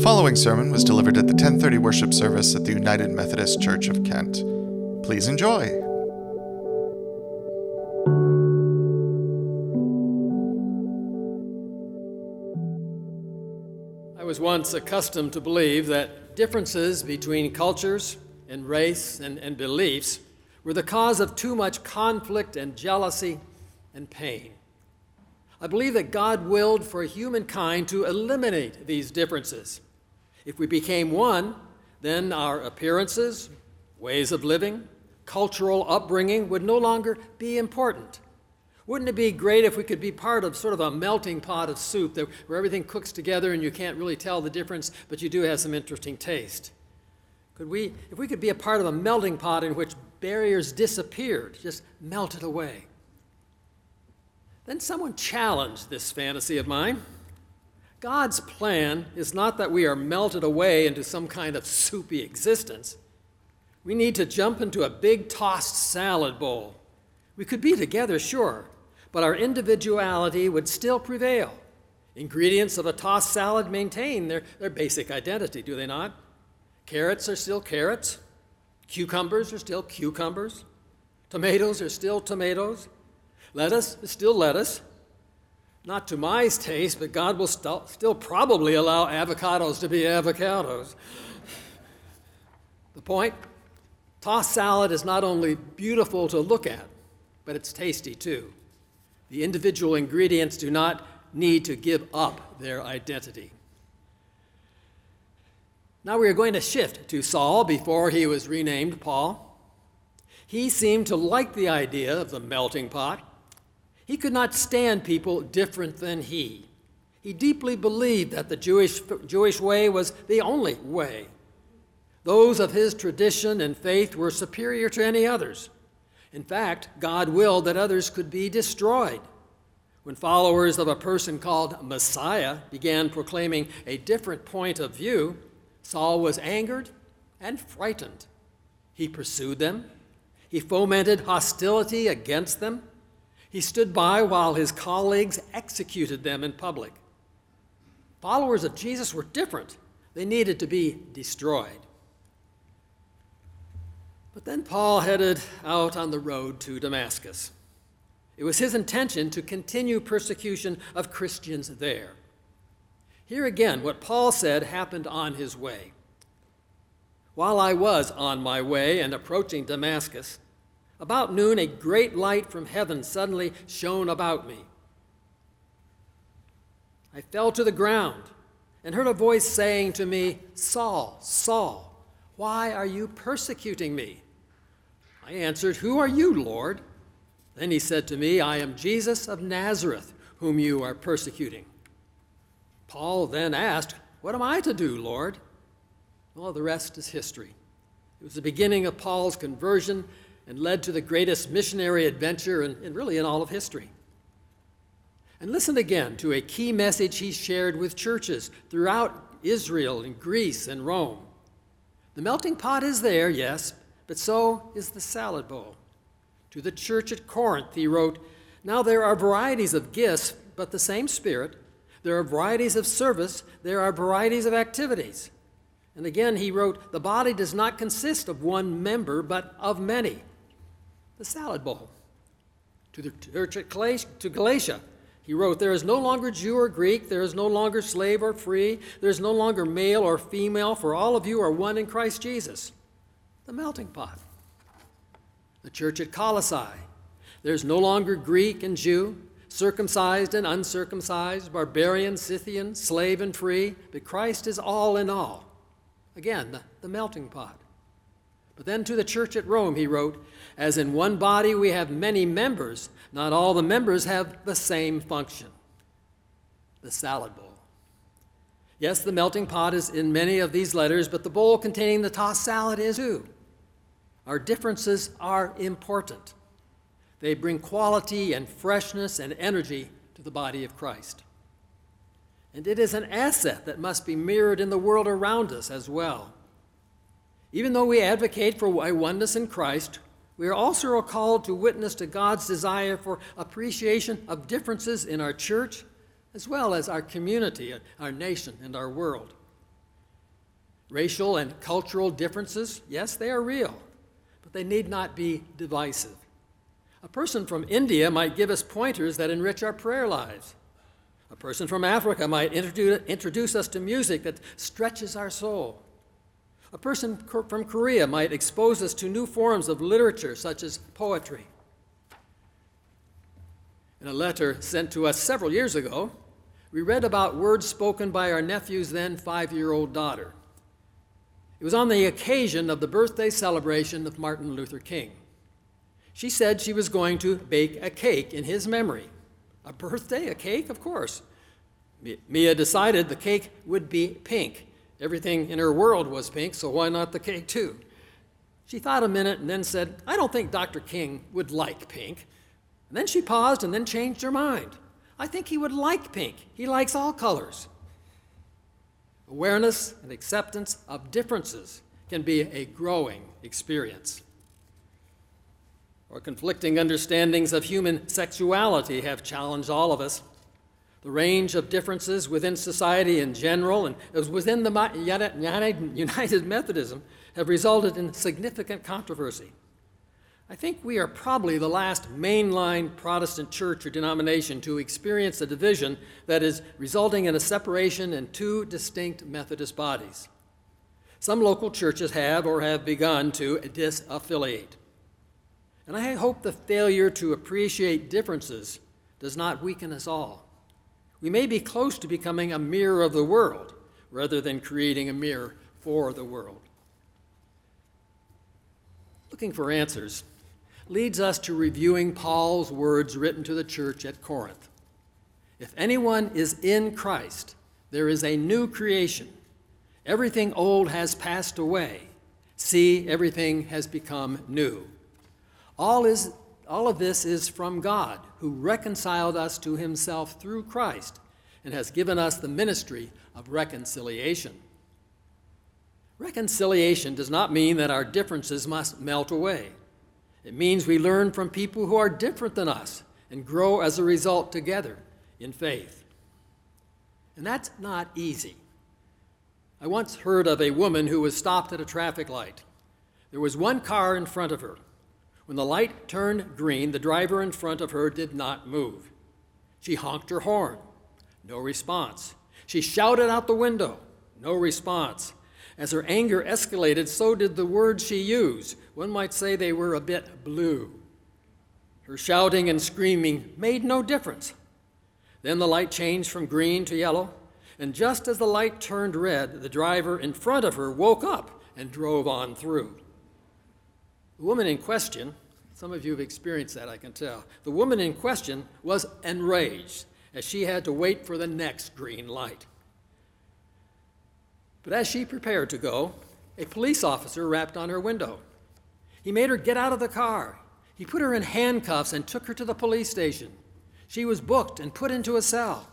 The following sermon was delivered at the 1030 worship service at the United Methodist Church of Kent. Please enjoy. I was once accustomed to believe that differences between cultures and race and, and beliefs were the cause of too much conflict and jealousy and pain. I believe that God willed for humankind to eliminate these differences if we became one, then our appearances, ways of living, cultural upbringing would no longer be important. Wouldn't it be great if we could be part of sort of a melting pot of soup that, where everything cooks together and you can't really tell the difference, but you do have some interesting taste? Could we, if we could be a part of a melting pot in which barriers disappeared, just melted away? Then someone challenged this fantasy of mine. God's plan is not that we are melted away into some kind of soupy existence. We need to jump into a big tossed salad bowl. We could be together, sure, but our individuality would still prevail. Ingredients of a tossed salad maintain their, their basic identity, do they not? Carrots are still carrots, cucumbers are still cucumbers, tomatoes are still tomatoes, lettuce is still lettuce, not to my taste, but God will st- still probably allow avocados to be avocados. The point tossed salad is not only beautiful to look at, but it's tasty too. The individual ingredients do not need to give up their identity. Now we are going to shift to Saul before he was renamed Paul. He seemed to like the idea of the melting pot. He could not stand people different than he. He deeply believed that the Jewish, Jewish way was the only way. Those of his tradition and faith were superior to any others. In fact, God willed that others could be destroyed. When followers of a person called Messiah began proclaiming a different point of view, Saul was angered and frightened. He pursued them, he fomented hostility against them, he stood by while his colleagues executed them in public. Followers of Jesus were different, they needed to be destroyed. But then Paul headed out on the road to Damascus. It was his intention to continue persecution of Christians there. Here again, what Paul said happened on his way. While I was on my way and approaching Damascus, about noon, a great light from heaven suddenly shone about me. I fell to the ground and heard a voice saying to me, Saul, Saul, why are you persecuting me? I answered, Who are you, Lord? Then he said to me, I am Jesus of Nazareth, whom you are persecuting. Paul then asked, What am I to do, Lord? Well, the rest is history. It was the beginning of Paul's conversion and led to the greatest missionary adventure in really in all of history. And listen again to a key message he shared with churches throughout Israel and Greece and Rome. The melting pot is there, yes, but so is the salad bowl. To the church at Corinth, he wrote, Now there are varieties of gifts, but the same Spirit. There are varieties of service, there are varieties of activities. And again, he wrote, The body does not consist of one member, but of many the salad bowl. To the church at Galatia, he wrote, There is no longer Jew or Greek, there is no longer slave or free, there is no longer male or female, for all of you are one in Christ Jesus. The melting pot. The church at Colossae, there's no longer Greek and Jew, circumcised and uncircumcised, barbarian, Scythian, slave and free, but Christ is all in all. Again, the, the melting pot. Then to the church at Rome, he wrote, As in one body we have many members, not all the members have the same function. The salad bowl. Yes, the melting pot is in many of these letters, but the bowl containing the tossed salad is too. Our differences are important. They bring quality and freshness and energy to the body of Christ. And it is an asset that must be mirrored in the world around us as well. Even though we advocate for oneness in Christ, we are also called to witness to God's desire for appreciation of differences in our church as well as our community, our nation, and our world. Racial and cultural differences, yes, they are real, but they need not be divisive. A person from India might give us pointers that enrich our prayer lives. A person from Africa might introduce, us to music that stretches our soul. A person from Korea might expose us to new forms of literature, such as poetry. In a letter sent to us several years ago, we read about words spoken by our nephew's then five year old daughter. It was on the occasion of the birthday celebration of Martin Luther King. She said she was going to bake a cake in his memory. A birthday, a cake? Of course. Mia decided the cake would be pink. Everything in her world was pink, so why not the cake too? She thought a minute and then said, I don't think Dr. King would like pink. And then she paused and then changed her mind. I think he would like pink. He likes all colors. Awareness and acceptance of differences can be a growing experience. Or conflicting understandings of human sexuality have challenged all of us. The range of differences within society in general and within the United Methodism have resulted in significant controversy. I think we are probably the last mainline Protestant church or denomination to experience a division that is resulting in a separation in two distinct Methodist bodies. Some local churches have or have begun to disaffiliate. And I hope the failure to appreciate differences does not weaken us all. We may be close to becoming a mirror of the world rather than creating a mirror for the world. Looking for answers, leads us to reviewing Paul's words written to the church at Corinth. If anyone is in Christ, there is a new creation. Everything old has passed away. See, everything has become new. All, is, all of this is from God, who reconciled us to himself through Christ and has given us the ministry of reconciliation. Reconciliation does not mean that our differences must melt away. It means we learn from people who are different than us and grow as a result together in faith. And that's not easy. I once heard of a woman who was stopped at a traffic light. There was one car in front of her. When the light turned green, the driver in front of her did not move. She honked her horn. No response. She shouted out the window. No response. As her anger escalated, so did the words she used. One might say they were a bit blue. Her shouting and screaming made no difference. Then the light changed from green to yellow, and just as the light turned red, the driver in front of her woke up and drove on through. The woman in question, some of you have experienced that, I can tell. The woman in question was enraged as she had to wait for the next green light. But as she prepared to go, a police officer rapped on her window. He made her get out of the car. He put her in handcuffs and took her to the police station. She was booked and put into a cell.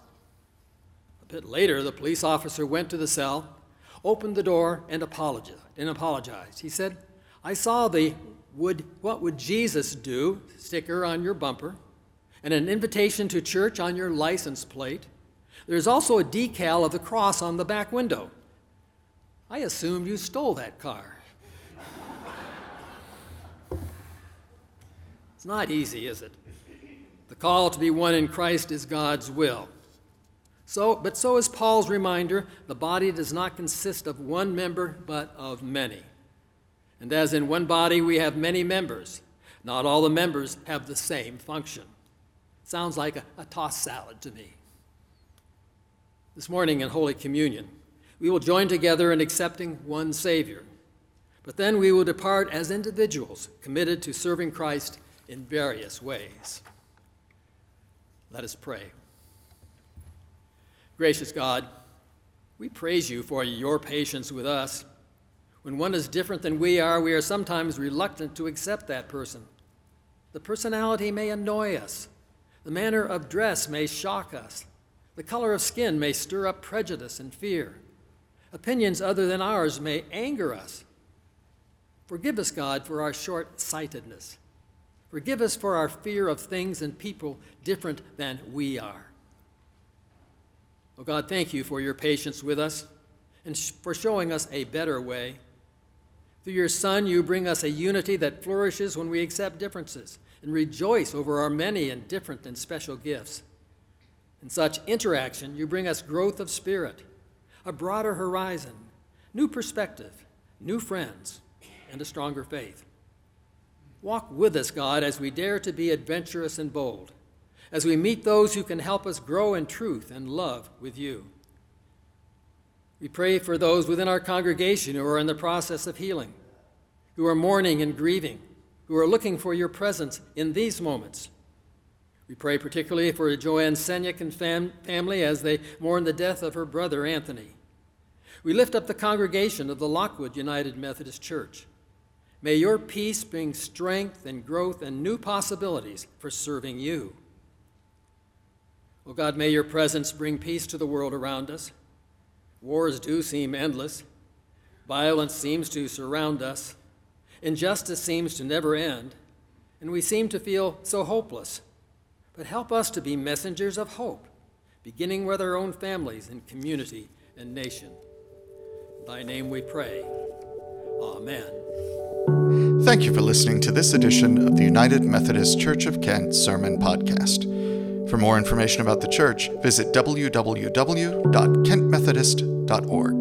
A bit later, the police officer went to the cell, opened the door, and apologized. And apologized. He said, I saw the would, What Would Jesus Do sticker on your bumper and an invitation to church on your license plate. There's also a decal of the cross on the back window. I assumed you stole that car. it's not easy, is it? The call to be one in Christ is God's will. So, but so is Paul's reminder the body does not consist of one member, but of many. And as in one body we have many members, not all the members have the same function. Sounds like a, a tossed salad to me. This morning in Holy Communion, we will join together in accepting one Savior. But then we will depart as individuals committed to serving Christ in various ways. Let us pray. Gracious God, we praise you for your patience with us. When one is different than we are, we are sometimes reluctant to accept that person. The personality may annoy us, the manner of dress may shock us, the color of skin may stir up prejudice and fear. Opinions other than ours may anger us. Forgive us, God, for our short sightedness. Forgive us for our fear of things and people different than we are. Oh God, thank you for your patience with us and for showing us a better way. Through your Son, you bring us a unity that flourishes when we accept differences and rejoice over our many and different and special gifts. In such interaction, you bring us growth of spirit, a broader horizon, new perspective, new friends, and a stronger faith. Walk with us, God, as we dare to be adventurous and bold, as we meet those who can help us grow in truth and love with you. We pray for those within our congregation who are in the process of healing, who are mourning and grieving, who are looking for your presence in these moments. We pray particularly for Joanne Senyek and fam- family as they mourn the death of her brother Anthony. We lift up the congregation of the Lockwood United Methodist Church. May your peace bring strength and growth and new possibilities for serving you. Oh God, may your presence bring peace to the world around us. Wars do seem endless. Violence seems to surround us. Injustice seems to never end. And we seem to feel so hopeless. But help us to be messengers of hope, beginning with our own families and community and nation. In thy name we pray. Amen. Thank you for listening to this edition of the United Methodist Church of Kent Sermon Podcast. For more information about the church, visit www.kentmethodist.org.